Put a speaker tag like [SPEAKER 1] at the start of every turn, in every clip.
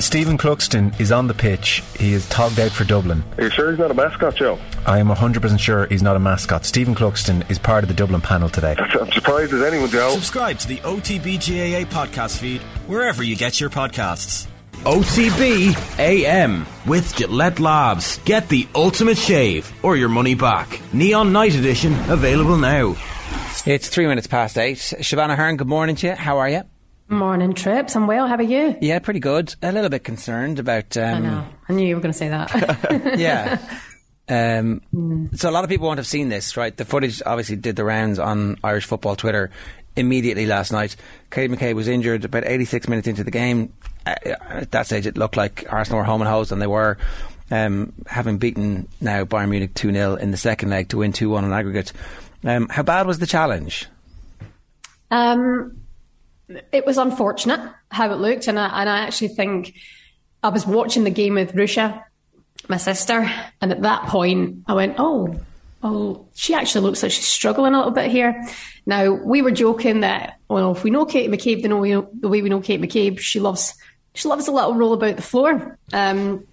[SPEAKER 1] Stephen Cluxton is on the pitch. He is togged out for Dublin.
[SPEAKER 2] Are you sure he's not a mascot, Joe?
[SPEAKER 1] I am 100% sure he's not a mascot. Stephen Cluxton is part of the Dublin panel today.
[SPEAKER 2] I'm surprised as anyone, Joe.
[SPEAKER 3] Subscribe to the OTBGAA podcast feed wherever you get your podcasts.
[SPEAKER 4] OTB AM with Gillette Labs. Get the ultimate shave or your money back. Neon Night Edition available now.
[SPEAKER 5] It's three minutes past eight. Shebahn Aherne, good morning to you. How are you?
[SPEAKER 6] Morning, Trips. I'm well. How are you?
[SPEAKER 5] Yeah, pretty good. A little bit concerned about. Um,
[SPEAKER 6] I know. I knew you were going to say that.
[SPEAKER 5] yeah. Um, So a lot of people won't have seen this, right? The footage obviously did the rounds on Irish football Twitter immediately last night. Katie McCabe was injured about 86 minutes into the game. Uh, At that stage, it looked like Arsenal were home and hosed, and they were. Um, having beaten now Bayern Munich 2 0 in the second leg to win 2 1 on aggregate. Um, how bad was the challenge?
[SPEAKER 6] Um, it was unfortunate how it looked, and I, and I actually think I was watching the game with Ruesha, my sister, and at that point I went, "Oh, oh, she actually looks like she's struggling a little bit here." Now we were joking that, well, if we know Kate McCabe the, know, the way we know Kate McCabe, she loves she loves a little roll about the floor. Um,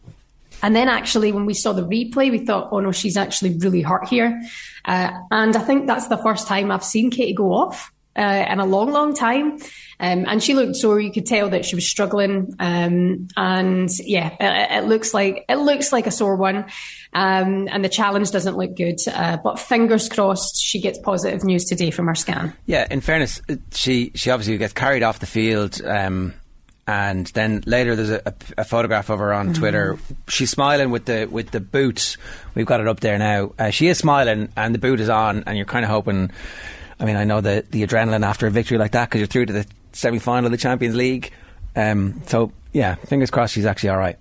[SPEAKER 6] and then actually, when we saw the replay, we thought, oh no, she's actually really hurt here. Uh, and I think that's the first time I've seen Katie go off uh, in a long, long time. Um, and she looked sore. You could tell that she was struggling. Um, and yeah, it, it, looks like it looks like a sore one. Um, and the challenge doesn't look good. Uh, but fingers crossed, she gets positive news today from her scan.
[SPEAKER 5] Yeah, in fairness, she she obviously gets carried off the field. Um, and then later there's a, a, a, photograph of her on mm. Twitter. She's smiling with the with the boot. We've got it up there now. Uh, she is smiling, and the boot is on, and you're kind of hoping. I mean, I know the the adrenaline after a victory like that because you're through to the semi final of the Champions League. Um, so yeah, fingers crossed she's actually all right.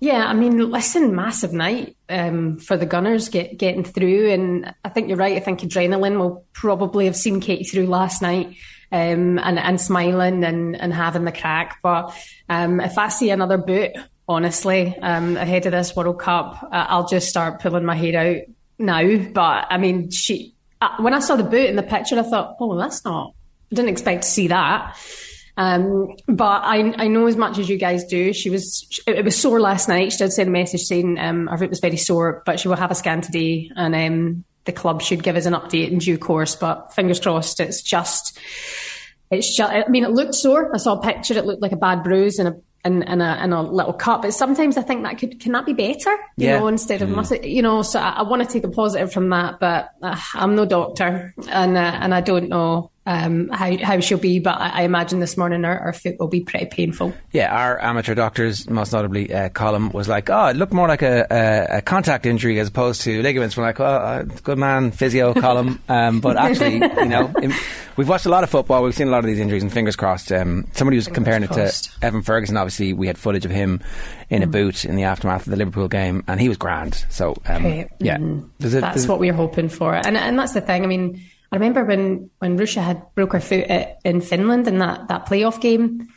[SPEAKER 6] Yeah, I mean, listen, massive night um, for the Gunners get, getting through, and I think you're right. I think adrenaline will probably have seen Katie through last night um, and, and smiling and, and having the crack. But um, if I see another boot, honestly, um, ahead of this World Cup, I'll just start pulling my hair out now. But I mean, she when I saw the boot in the picture, I thought, oh, that's not. I didn't expect to see that. Um, but I, I know as much as you guys do. She was, it, was sore last night. She did send a message saying um, her foot was very sore, but she will have a scan today, and um, the club should give us an update in due course. But fingers crossed, it's just, it's just. I mean, it looked sore. I saw a picture. It looked like a bad bruise and a and, and, a, and a little cup. But sometimes I think that could can that be better, you yeah. know, instead of mm. you know. So I, I, want to take a positive from that, but uh, I'm no doctor, and uh, and I don't know um, how, how she'll be, but I, I imagine this morning her, her, foot will be pretty painful.
[SPEAKER 5] Yeah, our amateur doctors, most notably uh, was like, oh, it looked more like a, a, a contact injury as opposed to ligaments. We're like, oh, uh, good man, physio, Colin. Um, but actually, you know, in, we've watched a lot of football, we've seen a lot of these injuries, and fingers crossed. Um, somebody was fingers comparing crossed. it to Evan Ferguson. Obviously, we had footage of him in mm. a boot in the aftermath of the Liverpool game, and he was grand. So, um, okay. yeah.
[SPEAKER 6] Mm. that's what we're hoping for. And, and that's the thing. I mean, I remember when when Ruesha had broke her foot at, in Finland in that that playoff game.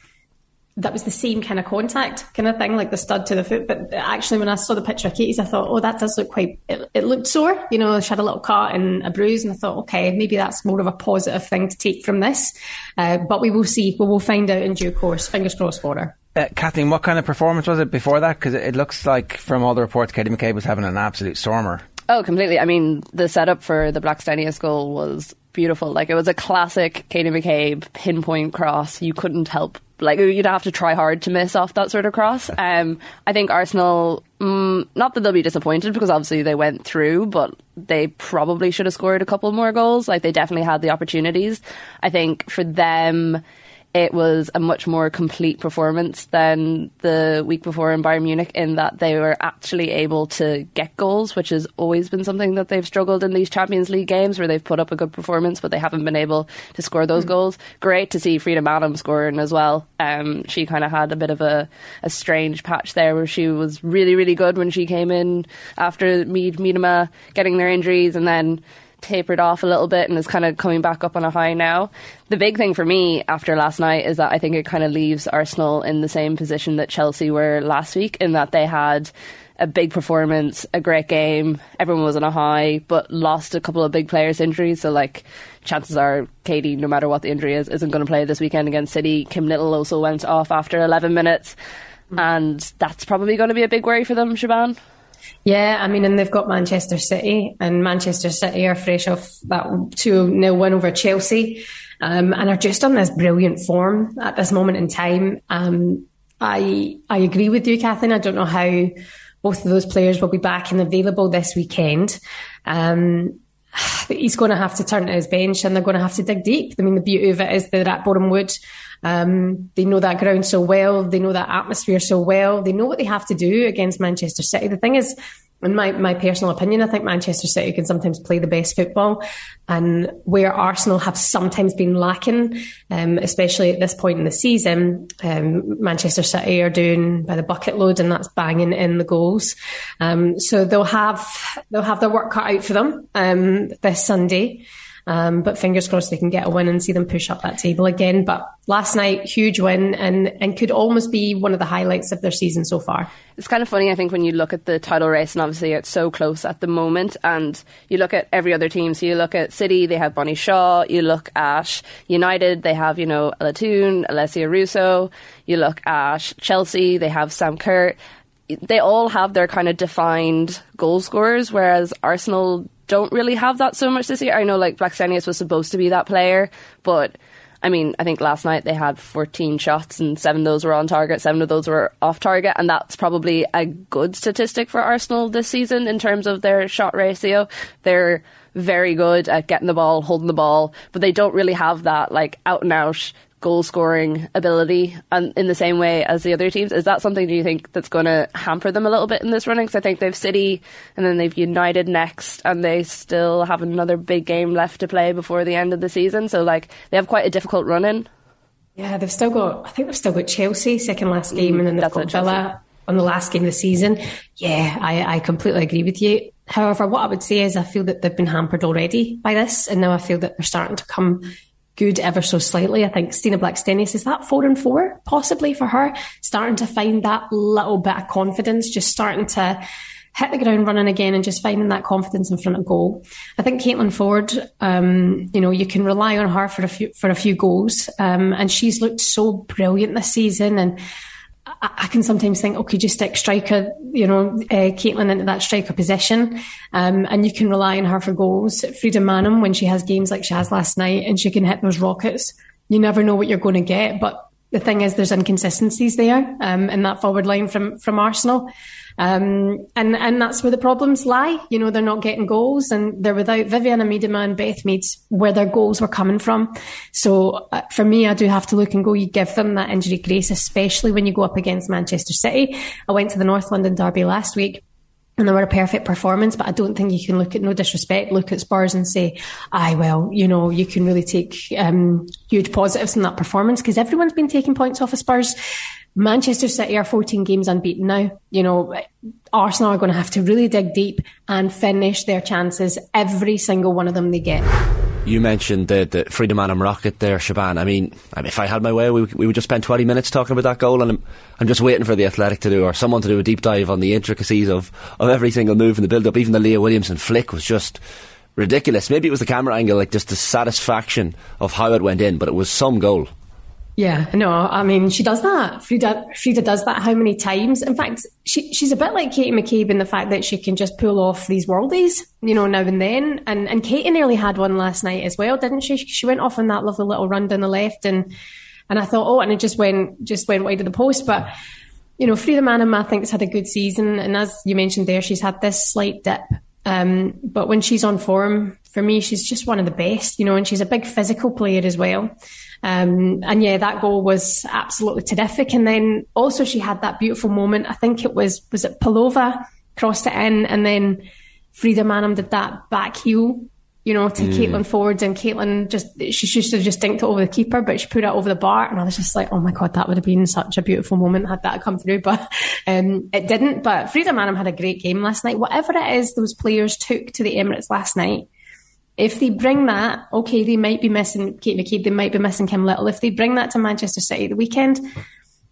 [SPEAKER 6] That was the same kind of contact kind of thing, like the stud to the foot. But actually, when I saw the picture of Katie's, I thought, oh, that does look quite. It, it looked sore, you know. She had a little cut and a bruise, and I thought, okay, maybe that's more of a positive thing to take from this. Uh, but we will see. We will find out in due course. Fingers crossed for her.
[SPEAKER 5] Uh, Kathleen, what kind of performance was it before that? Because it, it, looks like, from all the reports, Katie McCabe was having an absolute stormer.
[SPEAKER 7] Oh, completely. I mean, the setup for the Blackstenius goal was beautiful. Like it was a classic Katie McCabe pinpoint cross. You couldn't help. Like you'd have to try hard to miss off that sort of cross. Um, I think Arsenal, mm, not that they'll be disappointed because obviously they went through, but they probably should have scored a couple more goals. Like they definitely had the opportunities. I think for them, it was a much more complete performance than the week before in Bayern Munich in that they were actually able to get goals, which has always been something that they've struggled in these Champions League games where they've put up a good performance, but they haven't been able to score those mm. goals. Great to see Frida Maanum scoring as well. Um, she kind of had a bit of a, a strange patch there where she was really, really good when she came in after Mead Miedema getting their injuries and then tapered off a little bit and is kind of coming back up on a high now. The big thing for me after last night is that I think it kind of leaves Arsenal in the same position that Chelsea were last week, in that they had a big performance, a great game, everyone was on a high, but lost a couple of big players' injuries. So, like, chances are Katie, no matter what the injury is, isn't going to play this weekend against City. Kim Little also went off after 11 minutes mm. and that's probably going to be a big worry for them, Shebahn.
[SPEAKER 6] Yeah, I mean, and they've got Manchester City, and Manchester City are fresh off that 2 0 win over Chelsea um, and are just on this brilliant form at this moment in time. Um, I I agree with you, Kathleen. I don't know how both of those players will be back and available this weekend. Um, he's going to have to turn to his bench and they're going to have to dig deep. I mean, the beauty of it is they're at Boreham Wood. Um, they know that ground so well. They know that atmosphere so well. They know what they have to do against Manchester City. The thing is, in my, my personal opinion, I think Manchester City can sometimes play the best football. And where Arsenal have sometimes been lacking, um, especially at this point in the season, um, Manchester City are doing by the bucket load and that's banging in the goals. Um, so they'll have, they'll have their work cut out for them, um, this Sunday. Um, but fingers crossed they can get a win and see them push up that table again. But last night, huge win and, and could almost be one of the highlights of their season so far.
[SPEAKER 7] It's kind of funny, I think, when you look at the title race, and obviously it's so close at the moment, and you look at every other team. So you look at City, they have Bunny Shaw. You look at United, they have, you know, Ella Alessia Russo. You look at Chelsea, they have Sam Kerr they all have their kind of defined goal scorers, whereas Arsenal don't really have that so much this year. I know like Blackstenius was supposed to be that player, but I mean, I think last night they had 14 shots and seven of those were on target, seven of those were off target, and that's probably a good statistic for Arsenal this season in terms of their shot ratio. They're very good at getting the ball, holding the ball, but they don't really have that like out and out goal scoring ability and in the same way as the other teams. Is that something do you think that's going to hamper them a little bit in this running? Because I think they've City and then they've United next, and they still have another big game left to play before the end of the season. So like they have quite a difficult run in.
[SPEAKER 6] Yeah, they've still got. I think they've still got Chelsea second last game, mm, and then they've got Villa on the last game of the season. Yeah, I, I completely agree with you. However, what I would say is I feel that they've been hampered already by this, and now I feel that they're starting to come good ever so slightly. I think Stina Blackstenius is that four and four possibly for her, starting to find that little bit of confidence, just starting to hit the ground running again and just finding that confidence in front of goal. I think Caitlin Foord, um, you know, you can rely on her for a few for a few goals, um, and she's looked so brilliant this season and. I, can sometimes think, okay, just stick striker, you know, uh, Caitlin into that striker position, um, and you can rely on her for goals. Frida Maanum, when she has games like she has last night, and she can hit those rockets, you never know what you're going to get. But the thing is, there's inconsistencies there um, in that forward line from from Arsenal. Um, and, and that's where the problems lie. You know, they're not getting goals and they're without Vivianne Miedema and Beth Mead where their goals were coming from. So uh, for me, I do have to look and go, you give them that injury grace, especially when you go up against Manchester City. I went to the North London Derby last week and they were a perfect performance, but I don't think you can look at no disrespect, look at Spurs and say, "I well, you know, you can really take um, huge positives from that performance because everyone's been taking points off of Spurs. Manchester City are 14 games unbeaten now. You know, Arsenal are going to have to really dig deep and finish their chances, every single one of them they get.
[SPEAKER 8] You mentioned the, the Frida Maanum rocket there, Shebahn. I mean, if I had my way, we, we would just spend 20 minutes talking about that goal, and I'm, I'm just waiting for the Athletic to do, or someone to do a deep dive on the intricacies of, of every single move in the build up. Even the Leah Williamson flick was just ridiculous. Maybe it was the camera angle, like just the satisfaction of how it went in, but it was some goal.
[SPEAKER 6] Yeah, no, I mean, she does that. Frida, Frida does that how many times? In fact, she, she's a bit like Katie McCabe in the fact that she can just pull off these worldies, you know, now and then. And and Katie nearly had one last night as well, didn't she? She went off on that lovely little run down the left, and and I thought, oh, and it just went just went wide of the post. But you know, Frida Maanum, I think, has had a good season, and as you mentioned there, she's had this slight dip. Um, but when she's on form, for me, she's just one of the best, you know, and she's a big physical player as well. Um, and yeah, that goal was absolutely terrific. And then also she had that beautiful moment. I think it was, was it Pelova crossed it in and then Frida Maanum did that back heel, you know, to mm. Caitlin Foord and Caitlin just, she should have just dinked it over the keeper, but she put it over the bar. And I was just like, oh my God, that would have been such a beautiful moment had that come through. But, um, it didn't. But Frida Maanum had a great game last night. Whatever it is those players took to the Emirates last night, if they bring that, okay, they might be missing Kate McCabe, they might be missing Kim Little. If they bring that to Manchester City the weekend,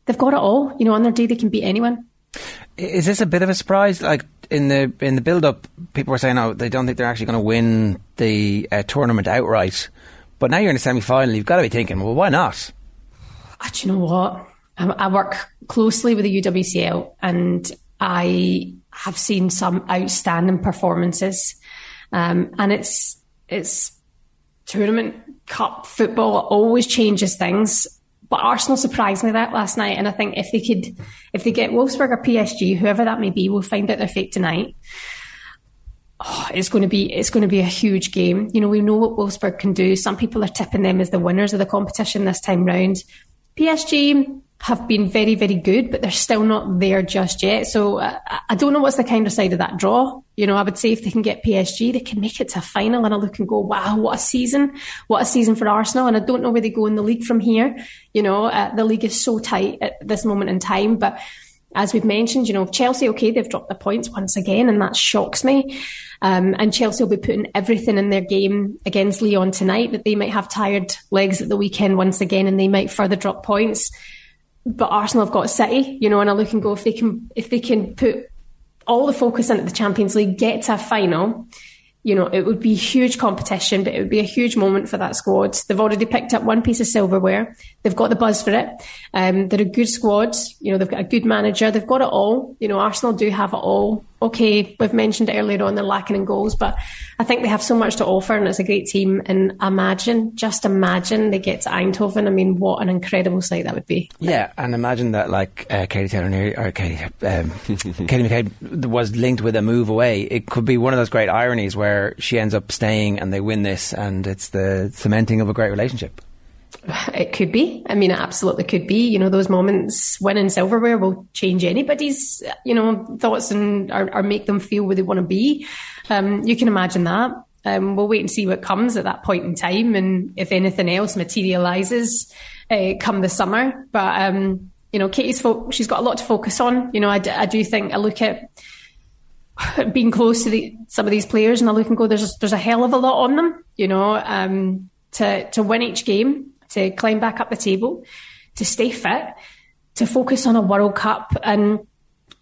[SPEAKER 6] they've got it all. You know, on their day they can beat anyone.
[SPEAKER 5] Is this a bit of a surprise? Like in the in the build up, people were saying, "Oh, they don't think they're actually going to win the uh, tournament outright." But now you're in the semi final, you've got to be thinking, "Well, why not?"
[SPEAKER 6] Oh, do you know what? I work closely with the UWCL and I have seen some outstanding performances. Um, and it's, it's tournament cup football always changes things. But Arsenal surprised me that last night. And I think if they could, if they get Wolfsburg or PSG, whoever that may be, we'll find out their fate tonight. Oh, it's going to be it's going to be a huge game. You know, we know what Wolfsburg can do. Some people are tipping them as the winners of the competition this time round. PSG have been very, very good, but they're still not there just yet. So uh, I don't know what's the kind of side of that draw. You know, I would say if they can get PSG, they can make it to a final and I look and go, wow, what a season. What a season for Arsenal. And I don't know where they go in the league from here. You know, uh, the league is so tight at this moment in time, but as we've mentioned, you know, Chelsea, okay, they've dropped the points once again, and that shocks me. Um, and Chelsea will be putting everything in their game against Lyon tonight that they might have tired legs at the weekend once again, and they might further drop points. But Arsenal have got City, you know, and I look and go if they can if they can put all the focus into the Champions League, get to a final, you know, it would be huge competition, but it would be a huge moment for that squad. They've already picked up one piece of silverware. They've got the buzz for it. Um, they're a good squad. You know, they've got a good manager. They've got it all. You know, Arsenal do have it all okay, we've mentioned it earlier on, they're lacking in goals, but I think they have so much to offer and it's a great team. And imagine, just imagine they get to Eindhoven. I mean, what an incredible sight that would be.
[SPEAKER 5] Yeah, and imagine that like uh, Katie Taylor or Katie, um, Katie McCabe was linked with a move away. It could be one of those great ironies where she ends up staying and they win this and it's the cementing of a great relationship.
[SPEAKER 6] It could be. I mean, it absolutely could be. You know, those moments winning silverware will change anybody's, you know, thoughts and or, or make them feel where they want to be. Um, you can imagine that. Um, we'll wait and see what comes at that point in time, and if anything else materialises uh, come the summer. But um, you know, Katie's fo- she's got a lot to focus on. You know, I, d- I do think I look at being close to the, some of these players, and I look and go, there's there's a hell of a lot on them. You know, um, to to win each game to climb back up the table, to stay fit, to focus on a World Cup. And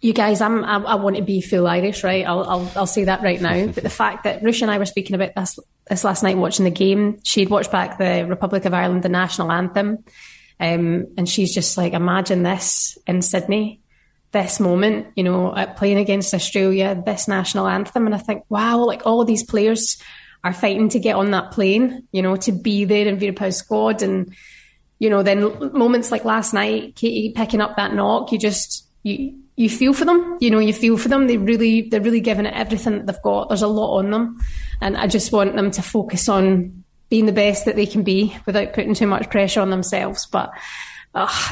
[SPEAKER 6] you guys, I'm, I, I want to be full Irish, right? I'll, I'll, I'll say that right now. but the fact that Rush and I were speaking about this, this last night watching the game, she'd watched back the Republic of Ireland, the national anthem. Um, and she's just like, imagine this in Sydney, this moment, you know, playing against Australia, this national anthem. And I think, wow, like all these players are fighting to get on that plane, you know, to be there in Vera squad. And, you know, then moments like last night, Katie picking up that knock, you just, you, you feel for them, you know, you feel for them. They really, they're really giving it everything that they've got. There's a lot on them. And I just want them to focus on being the best that they can be without putting too much pressure on themselves. But,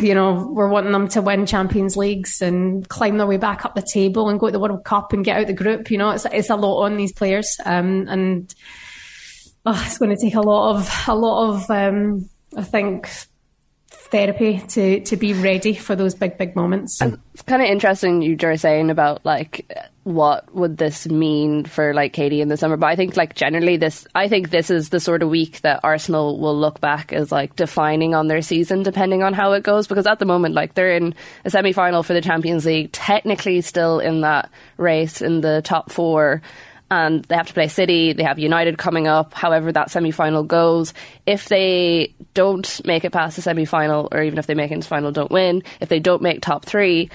[SPEAKER 6] you know, we're wanting them to win Champions Leagues and climb their way back up the table and go to the World Cup and get out the group. You know, it's it's a lot on these players, um, and it's going to take a lot of a lot of um, I think therapy to to be ready for those big big moments.
[SPEAKER 7] And it's kind of interesting you were saying about like what would this mean for like Katie in the summer. But I think like generally this, I think this is the sort of week that Arsenal will look back as like defining on their season, depending on how it goes. Because at the moment, like they're in a semi final for the Champions League, technically still in that race in the top four and they have to play City. They have United coming up. However, that semi final goes. If they don't make it past the semi final, or even if they make it into the final, don't win. If they don't make top three,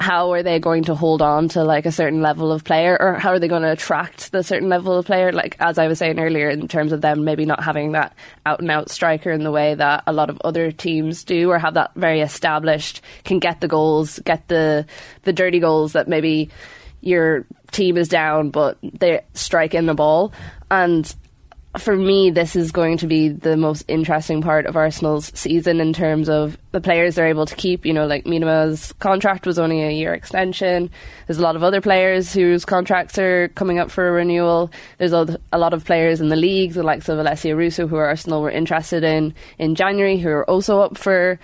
[SPEAKER 7] how are they going to hold on to like a certain level of player or how are they going to attract the certain level of player? Like as i was saying earlier in terms of them maybe not having that out and out striker in the way that a lot of other teams do or have that very established can get the goals get the the dirty goals that maybe your team is down but they strike in the ball. And for me, this is going to be the most interesting part of Arsenal's season in terms of the players they're able to keep. You know, like Miedema's contract was only a year extension. There's a lot of other players whose contracts are coming up for a renewal. There's a lot of players in the league, the likes of Alessia Russo, who Arsenal were interested in in January, who are also up for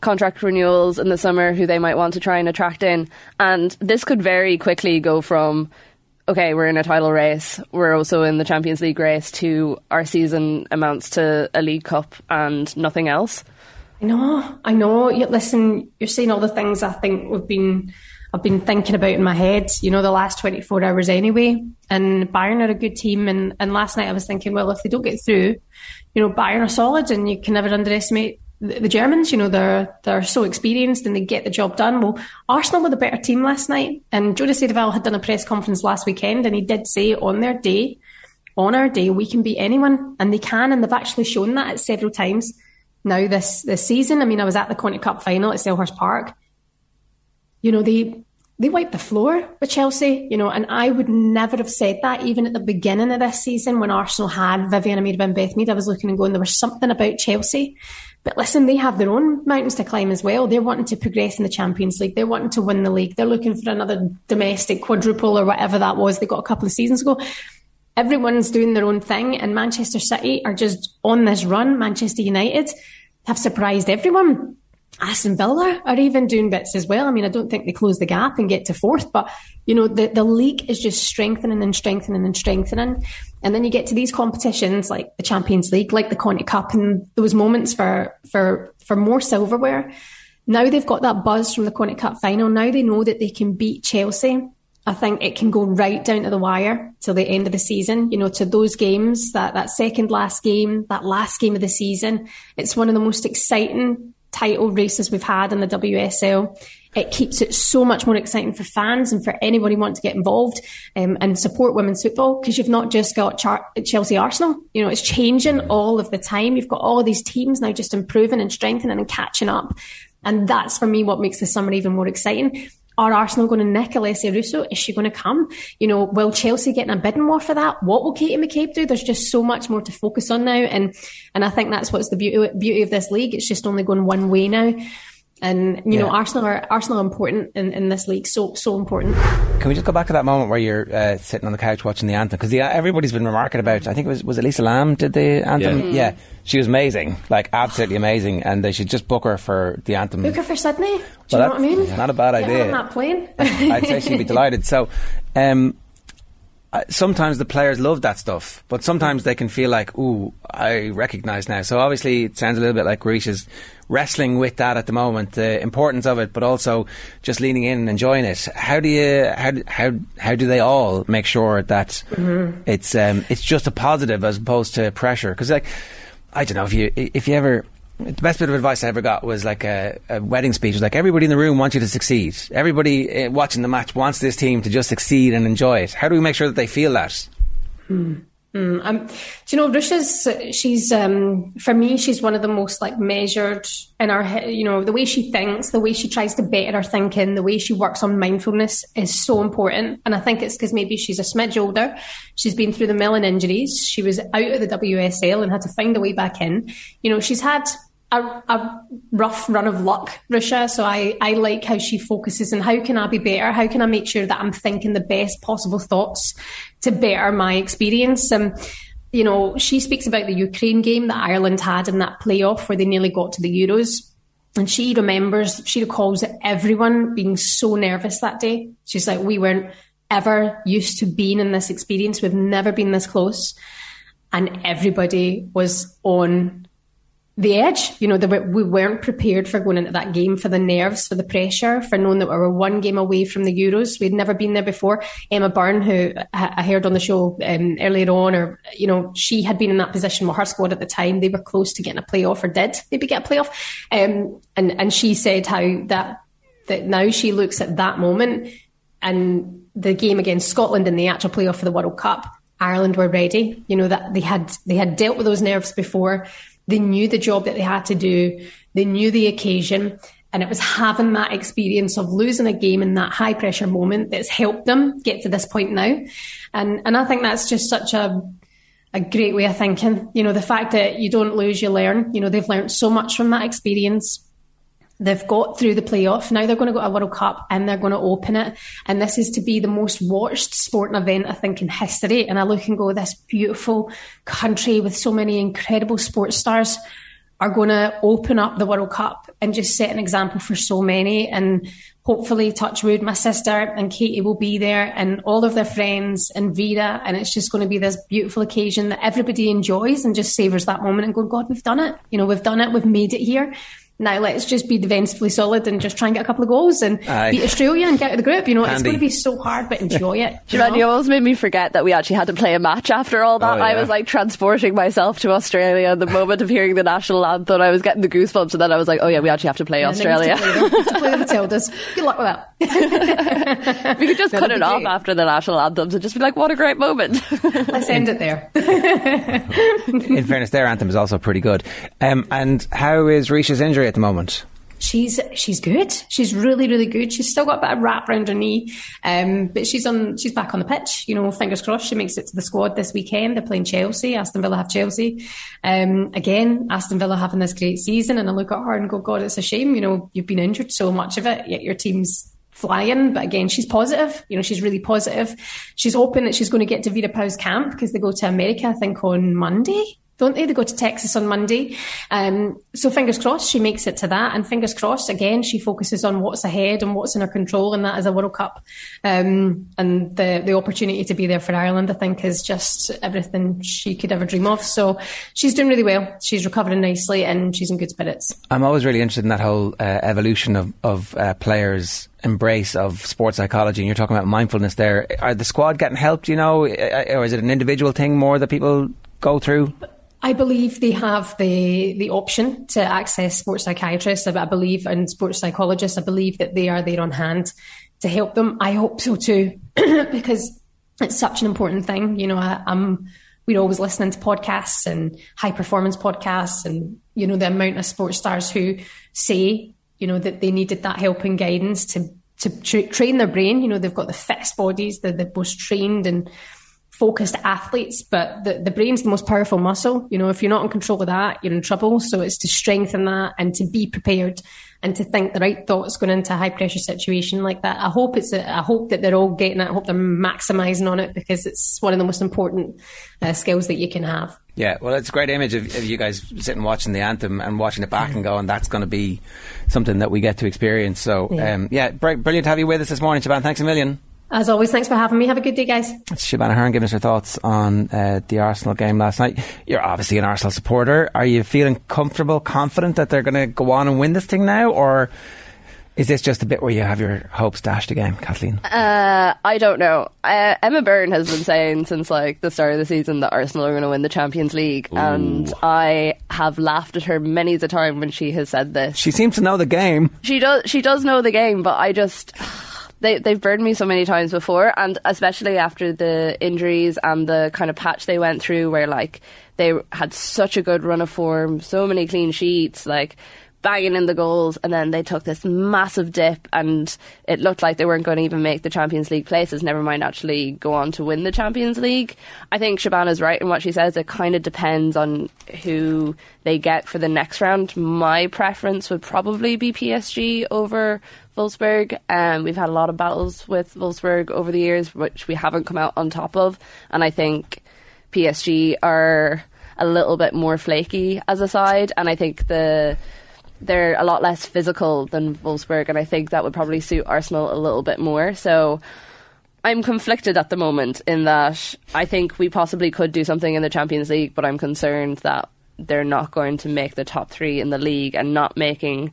[SPEAKER 7] contract renewals in the summer, who they might want to try and attract in. And this could very quickly go from okay, we're in a title race, we're also in the Champions League race, to our season amounts to a League Cup and nothing else?
[SPEAKER 6] I know, I know. You, listen, you're saying all the things I think we've been, I've been thinking about in my head. You know, the last 24 hours anyway. And Bayern are a good team. And and last night I was thinking, well, if they don't get through, you know, Bayern are solid, and you can never underestimate the, Germans. You know, they're they're so experienced and they get the job done. Well, Arsenal were the better team last night, and Jonas Eidevall had done a press conference last weekend, and he did say on their day, on our day, we can beat anyone, and they can, and they've actually shown that at several times now this this season. I mean, I was at the Conti Cup final at Selhurst Park. You know, they they wiped the floor with Chelsea, you know, and I would never have said that even at the beginning of this season when Arsenal had Vivianne Miedema and Beth Mead. I was looking and going, there was something about Chelsea. But listen, they have their own mountains to climb as well. They're wanting to progress in the Champions League. They're wanting to win the league. They're looking for another domestic quadruple or whatever that was they got a couple of seasons ago. Everyone's doing their own thing, and Manchester City are just on this run. Manchester United have surprised everyone Aston Villa are even doing bits as well. I mean, I don't think they close the gap and get to fourth, but you know, the, the league is just strengthening and strengthening and strengthening. And then you get to these competitions like the Champions League, like the Conti Cup, and those moments for for for more silverware. Now they've got that buzz from the Conti Cup final. Now they know that they can beat Chelsea. I think it can go right down to the wire till the end of the season. You know, to those games, that that second last game, that last game of the season. It's one of the most exciting title races we've had in the WSL. It keeps it so much more exciting for fans and for anybody wanting to get involved um, and support women's football because you've not just got Char- Chelsea Arsenal. You know, it's changing all of the time. You've got all these teams now just improving and strengthening and catching up. And that's for me what makes the summer even more exciting. Are Arsenal going to nick Alessia Russo? Is she going to come? You know, will Chelsea get in a bidding war for that? What will Katie McCabe do? There's just so much more to focus on now, and and I think that's what's the beauty beauty of this league. It's just only going one way now. And you yeah. know, Arsenal are Arsenal are important in, in this league, so so important.
[SPEAKER 5] Can we just go back to that moment where you're uh, sitting on the couch watching the anthem? Because everybody's been remarking about. I think it was was Elisa Lamb did the anthem. Yeah. yeah. she was amazing, like absolutely amazing, and they should just book her for the anthem.
[SPEAKER 6] Book her for Sydney. Do well, you know what I mean?
[SPEAKER 5] Not a bad
[SPEAKER 6] Get
[SPEAKER 5] idea.
[SPEAKER 6] on that plane.
[SPEAKER 5] I'd say she'd be delighted. So. Um, sometimes the players love that stuff, but sometimes they can feel like, ooh, I recognise now. So obviously, it sounds a little bit like Greece is wrestling with that at the moment, the importance of it, but also just leaning in and enjoying it. How do you how how how do they all make sure that mm-hmm. it's um, it's just a positive as opposed to pressure? Because like I don't know if you if you ever the best bit of advice I ever got was like a, a, wedding speech. It was like everybody in the room wants you to succeed. Everybody uh, watching the match wants this team to just succeed and enjoy it. How do we make sure that they feel that?
[SPEAKER 6] Mm, um, do you know Ruesha's? She's um, for me. She's one of the most like measured in our. You know the way she thinks, the way she tries to better her thinking, the way she works on mindfulness is so important. And I think it's because maybe she's a smidge older. She's been through the million injuries. She was out of the WSL and had to find a way back in. You know she's had a, a, rough run of luck, Ruesha. So I, I like how she focuses on how can I be better? How can I make sure that I'm thinking the best possible thoughts to better my experience? Um, you know, she speaks about the Ukraine game that Ireland had in that playoff where they nearly got to the Euros. And she remembers, she recalls everyone being so nervous that day. She's like, we weren't ever used to being in this experience. We've never been this close. And everybody was on the edge. You know, were, we weren't prepared for going into that game, for the nerves, for the pressure, for knowing that we were one game away from the Euros. We'd never been there before. Emma Byrne, who I heard on the show um, earlier on, or, you know, she had been in that position with her squad at the time. They were close to getting a playoff or did maybe get a playoff. Um, and, and she said how that, that now she looks at that moment and the game against Scotland in the actual playoff for the World Cup. Ireland were ready. You know that they had they had dealt with those nerves before they knew the job that they had to do. They knew the occasion. And it was having that experience of losing a game in that high pressure moment that's helped them get to this point now. And, and I think that's just such a, a great way of thinking. You know, the fact that you don't lose, you learn. You know, they've learned so much from that experience. They've got through the playoff. Now they're going to go to a World Cup and they're going to open it. And this is to be the most watched sporting event, I think, in history. And I look and go, this beautiful country with so many incredible sports stars are going to open up the World Cup and just set an example for so many. And hopefully, Touchwood, my sister and Katie will be there and all of their friends and Vida. And it's just going to be this beautiful occasion that everybody enjoys and just savors that moment and go, God, we've done it. You know, we've done it. We've made it here now let's just be defensively solid and just try and get a couple of goals and
[SPEAKER 5] Aye.
[SPEAKER 6] beat Australia and get out of the group. You know, it's going to be so hard, but enjoy it. you
[SPEAKER 7] Shebahn,
[SPEAKER 6] know?
[SPEAKER 7] you almost made me forget that we actually had to play a match after all that.
[SPEAKER 8] Oh,
[SPEAKER 7] I was like transporting myself to Australia the moment of hearing the national anthem. I was getting the goosebumps, and then I was like, oh yeah, we actually have to play
[SPEAKER 6] And then you
[SPEAKER 7] Australia.
[SPEAKER 6] to play to play the Matildas. Good luck with that.
[SPEAKER 7] we could just
[SPEAKER 6] That'll
[SPEAKER 7] cut it
[SPEAKER 6] be
[SPEAKER 7] off
[SPEAKER 6] great.
[SPEAKER 7] after the national anthems and just be like, what a great moment.
[SPEAKER 6] Let's end it there.
[SPEAKER 5] In fairness, their anthem is also pretty good. Um, and how is Ruesha's injury at the moment?
[SPEAKER 6] She's she's good. She's really really good. She's still got a bit of wrap around her knee, um, but she's on. She's back on the pitch. You know, fingers crossed she makes it to the squad this weekend. They're playing Chelsea. Aston Villa have Chelsea. Um, again, Aston Villa having this great season, and I look at her and go, God, it's a shame. You know, you've been injured so much of it, yet your team's flying. But again, she's positive. You know, she's really positive. She's hoping that she's going to get to Vera Pauw's camp because they go to America, I think, on Monday. Don't they? They go to Texas on Monday. Um, so fingers crossed she makes it to that. And fingers crossed, again, she focuses on what's ahead and what's in her control, and that is a World Cup. Um, and the, the opportunity to be there for Ireland, I think, is just everything she could ever dream of. So she's doing really well. She's recovering nicely and she's in good spirits.
[SPEAKER 5] I'm always really interested in that whole uh, evolution of, of uh, players' embrace of sports psychology. And you're talking about mindfulness there. Are the squad getting helped, you know, Uh, or is it an individual thing more that people go through?
[SPEAKER 6] I believe they have the the option to access sports psychiatrists. I believe and sports psychologists. I believe that they are there on hand to help them. I hope so too, because it's such an important thing. You know, I, I'm we're always listening to podcasts and high performance podcasts, and you know the amount of sports stars who say you know that they needed that help and guidance to to tra- train their brain. You know, they've got the fittest bodies, they're the most trained and focused athletes, but the, the brain's the most powerful muscle. You know, if you're not in control of that, you're in trouble. So it's to strengthen that and to be prepared and to think the right thoughts going into a high pressure situation like that. I hope it's a, I hope that they're all getting it. I hope they're maximizing on it because it's one of the most important uh, skills that you can have.
[SPEAKER 5] Yeah, well, it's a great image of, of you guys sitting watching the anthem and watching it back and going, that's going to be something that we get to experience. So,
[SPEAKER 6] Yeah.
[SPEAKER 5] um, yeah, br- brilliant to have you with us this morning, Shebahn. Thanks a million.
[SPEAKER 6] As always, thanks for having me. Have a good day, guys.
[SPEAKER 5] It's Shebahn Aherne giving us her thoughts on uh, the Arsenal game last night. You're obviously an Arsenal supporter. Are you feeling comfortable, confident that they're going to go on and win this thing now, or is this just a bit where you have your hopes dashed again, Kathleen?
[SPEAKER 7] Uh, I don't know. Uh, Emma Byrne has been saying since like the start of the season that Arsenal are going to win the Champions League, and I have laughed at her many a time when she has said this.
[SPEAKER 5] She seems to know the game.
[SPEAKER 7] She does. She does know the game, but I just they they've burned me so many times before, and especially after the injuries and the kind of patch they went through, where like they had such a good run of form, so many clean sheets, like banging in the goals, and then they took this massive dip, and it looked like they weren't going to even make the Champions League places. Never mind actually go on to win the Champions League. I think Shebahn's right in what she says. It kind of depends on who they get for the next round. My preference would probably be PSG over Wolfsburg. Um, we've had a lot of battles with Wolfsburg over the years, which we haven't come out on top of, and I think PSG are a little bit more flaky as a side, and I think the they're a lot less physical than Wolfsburg, and I think that would probably suit Arsenal a little bit more. So. I'm conflicted at the moment in that I think we possibly could do something in the Champions League, but I'm concerned that they're not going to make the top three in the league and not making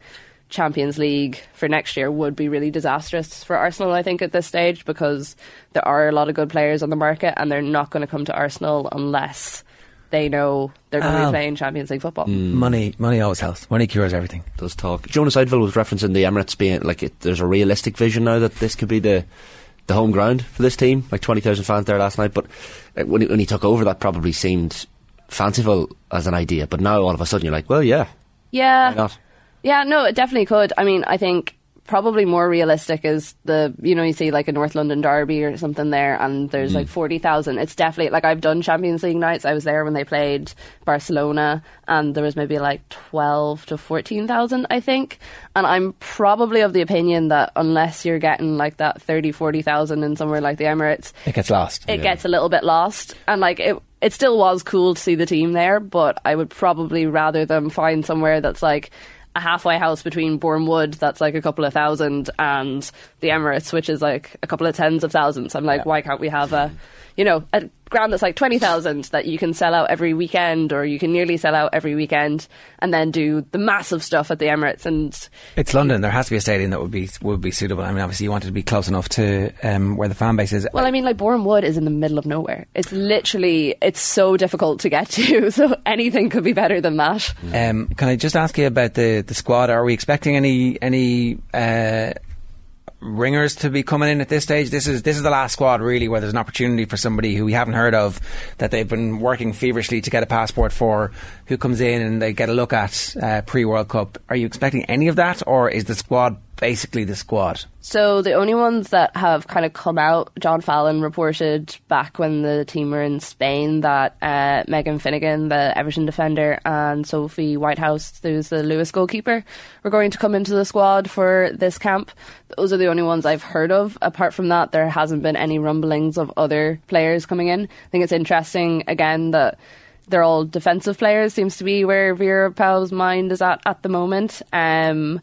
[SPEAKER 7] Champions League for next year would be really disastrous for Arsenal, I think, at this stage, because there are a lot of good players on the market and they're not going to come to Arsenal unless they know they're going to
[SPEAKER 5] Um,
[SPEAKER 7] be playing Champions League football.
[SPEAKER 5] Money, money always helps. Money cures everything.
[SPEAKER 8] does talk. Jonas Eidevall was referencing the Emirates being like it, there's a realistic vision now that this could be the the home ground for this team. Like twenty thousand fans there last night, but uh, when he, when he took over, that probably seemed fanciful as an idea. But now all of a sudden you're like, well, yeah,
[SPEAKER 7] Yeah. Yeah, no, it definitely could. I mean, I think probably more realistic is the you know you see like a North London derby or something there, and there's like mm. forty thousand. It's definitely like I've done Champions League nights. I was there when they played Barcelona, and there was maybe like twelve to fourteen thousand, I think. And I'm probably of the opinion that unless you're getting like that 30, 40,000 in somewhere like the Emirates,
[SPEAKER 5] It gets lost.
[SPEAKER 7] it gets a little bit lost and like it it still was cool to see the team there but i would probably rather them find somewhere that's like a halfway house between Bournemouth that's like a couple of thousand and the Emirates which is like a couple of tens of thousands. I'm like why can't we have a you know a ground that's like 20,000 that you can sell out every weekend or you can nearly sell out every weekend and then do the massive stuff at the Emirates and
[SPEAKER 5] It's London. There has to be a stadium that would be would be suitable. I mean, obviously, you want it to be close enough to um, where the fan base is.
[SPEAKER 7] well I mean like Boreham Wood is in the middle of nowhere it's literally it's so difficult to get to so anything could be better than that
[SPEAKER 5] Um, can I just ask you about the, the squad? Are we expecting any any uh, ringers to be coming in at this stage? This is this is the last squad really where there's an opportunity for somebody who we haven't heard of that they've been working feverishly to get a passport for, who comes in and they get a look at uh, pre World Cup. Are you expecting any of that, or is the squad basically the squad?
[SPEAKER 7] So the only ones that have kind of come out, John Fallon reported back when the team were in Spain that uh, Megan Finnegan, the Everton defender, and Sophie Whitehouse, who's the Lewes goalkeeper, were going to come into the squad for this camp. Those are the only ones I've heard of. Apart from that, there hasn't been any rumblings of other players coming in. I think it's interesting again that they're all defensive players. Seems to be where Vera Pauw's mind is at at the moment. Um,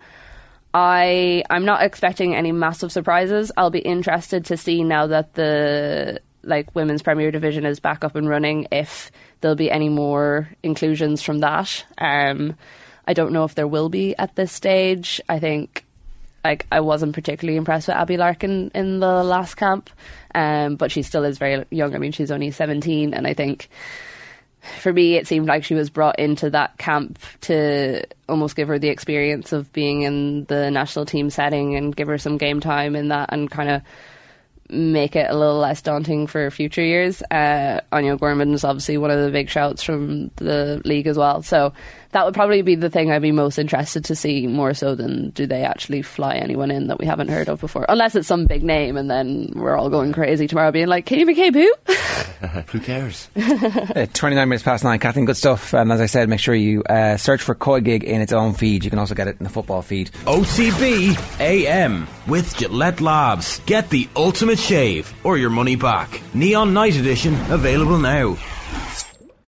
[SPEAKER 7] I I'm not expecting any massive surprises. I'll be interested to see now that the like women's Premier Division is back up and running if there'll be any more inclusions from that. Um, I don't know if there will be at this stage. I think like I wasn't particularly impressed with Abby Larkin in the last camp, um, but she still is very young. I mean, she's only seventeen, and I think for me, it seemed like she was brought into that camp to almost give her the experience of being in the national team setting and give her some game time in that and kind of make it a little less daunting for future years. Uh, Anya Gorman is obviously one of the big shouts from the league as well. So that would probably be the thing I'd be most interested to see more so than do they actually fly anyone in that we haven't heard of before. Unless it's some big name and then we're all going crazy tomorrow being like, Katie McCabe who?
[SPEAKER 8] Who cares?
[SPEAKER 5] Uh, 29 minutes past nine. Kathleen, good stuff. And as I said, make sure you uh, search for Koi Gig in its own feed. You can also get it in the football feed.
[SPEAKER 4] OTB AM with Gillette Labs. Get the ultimate shave or your money back. Neon Night Edition available now.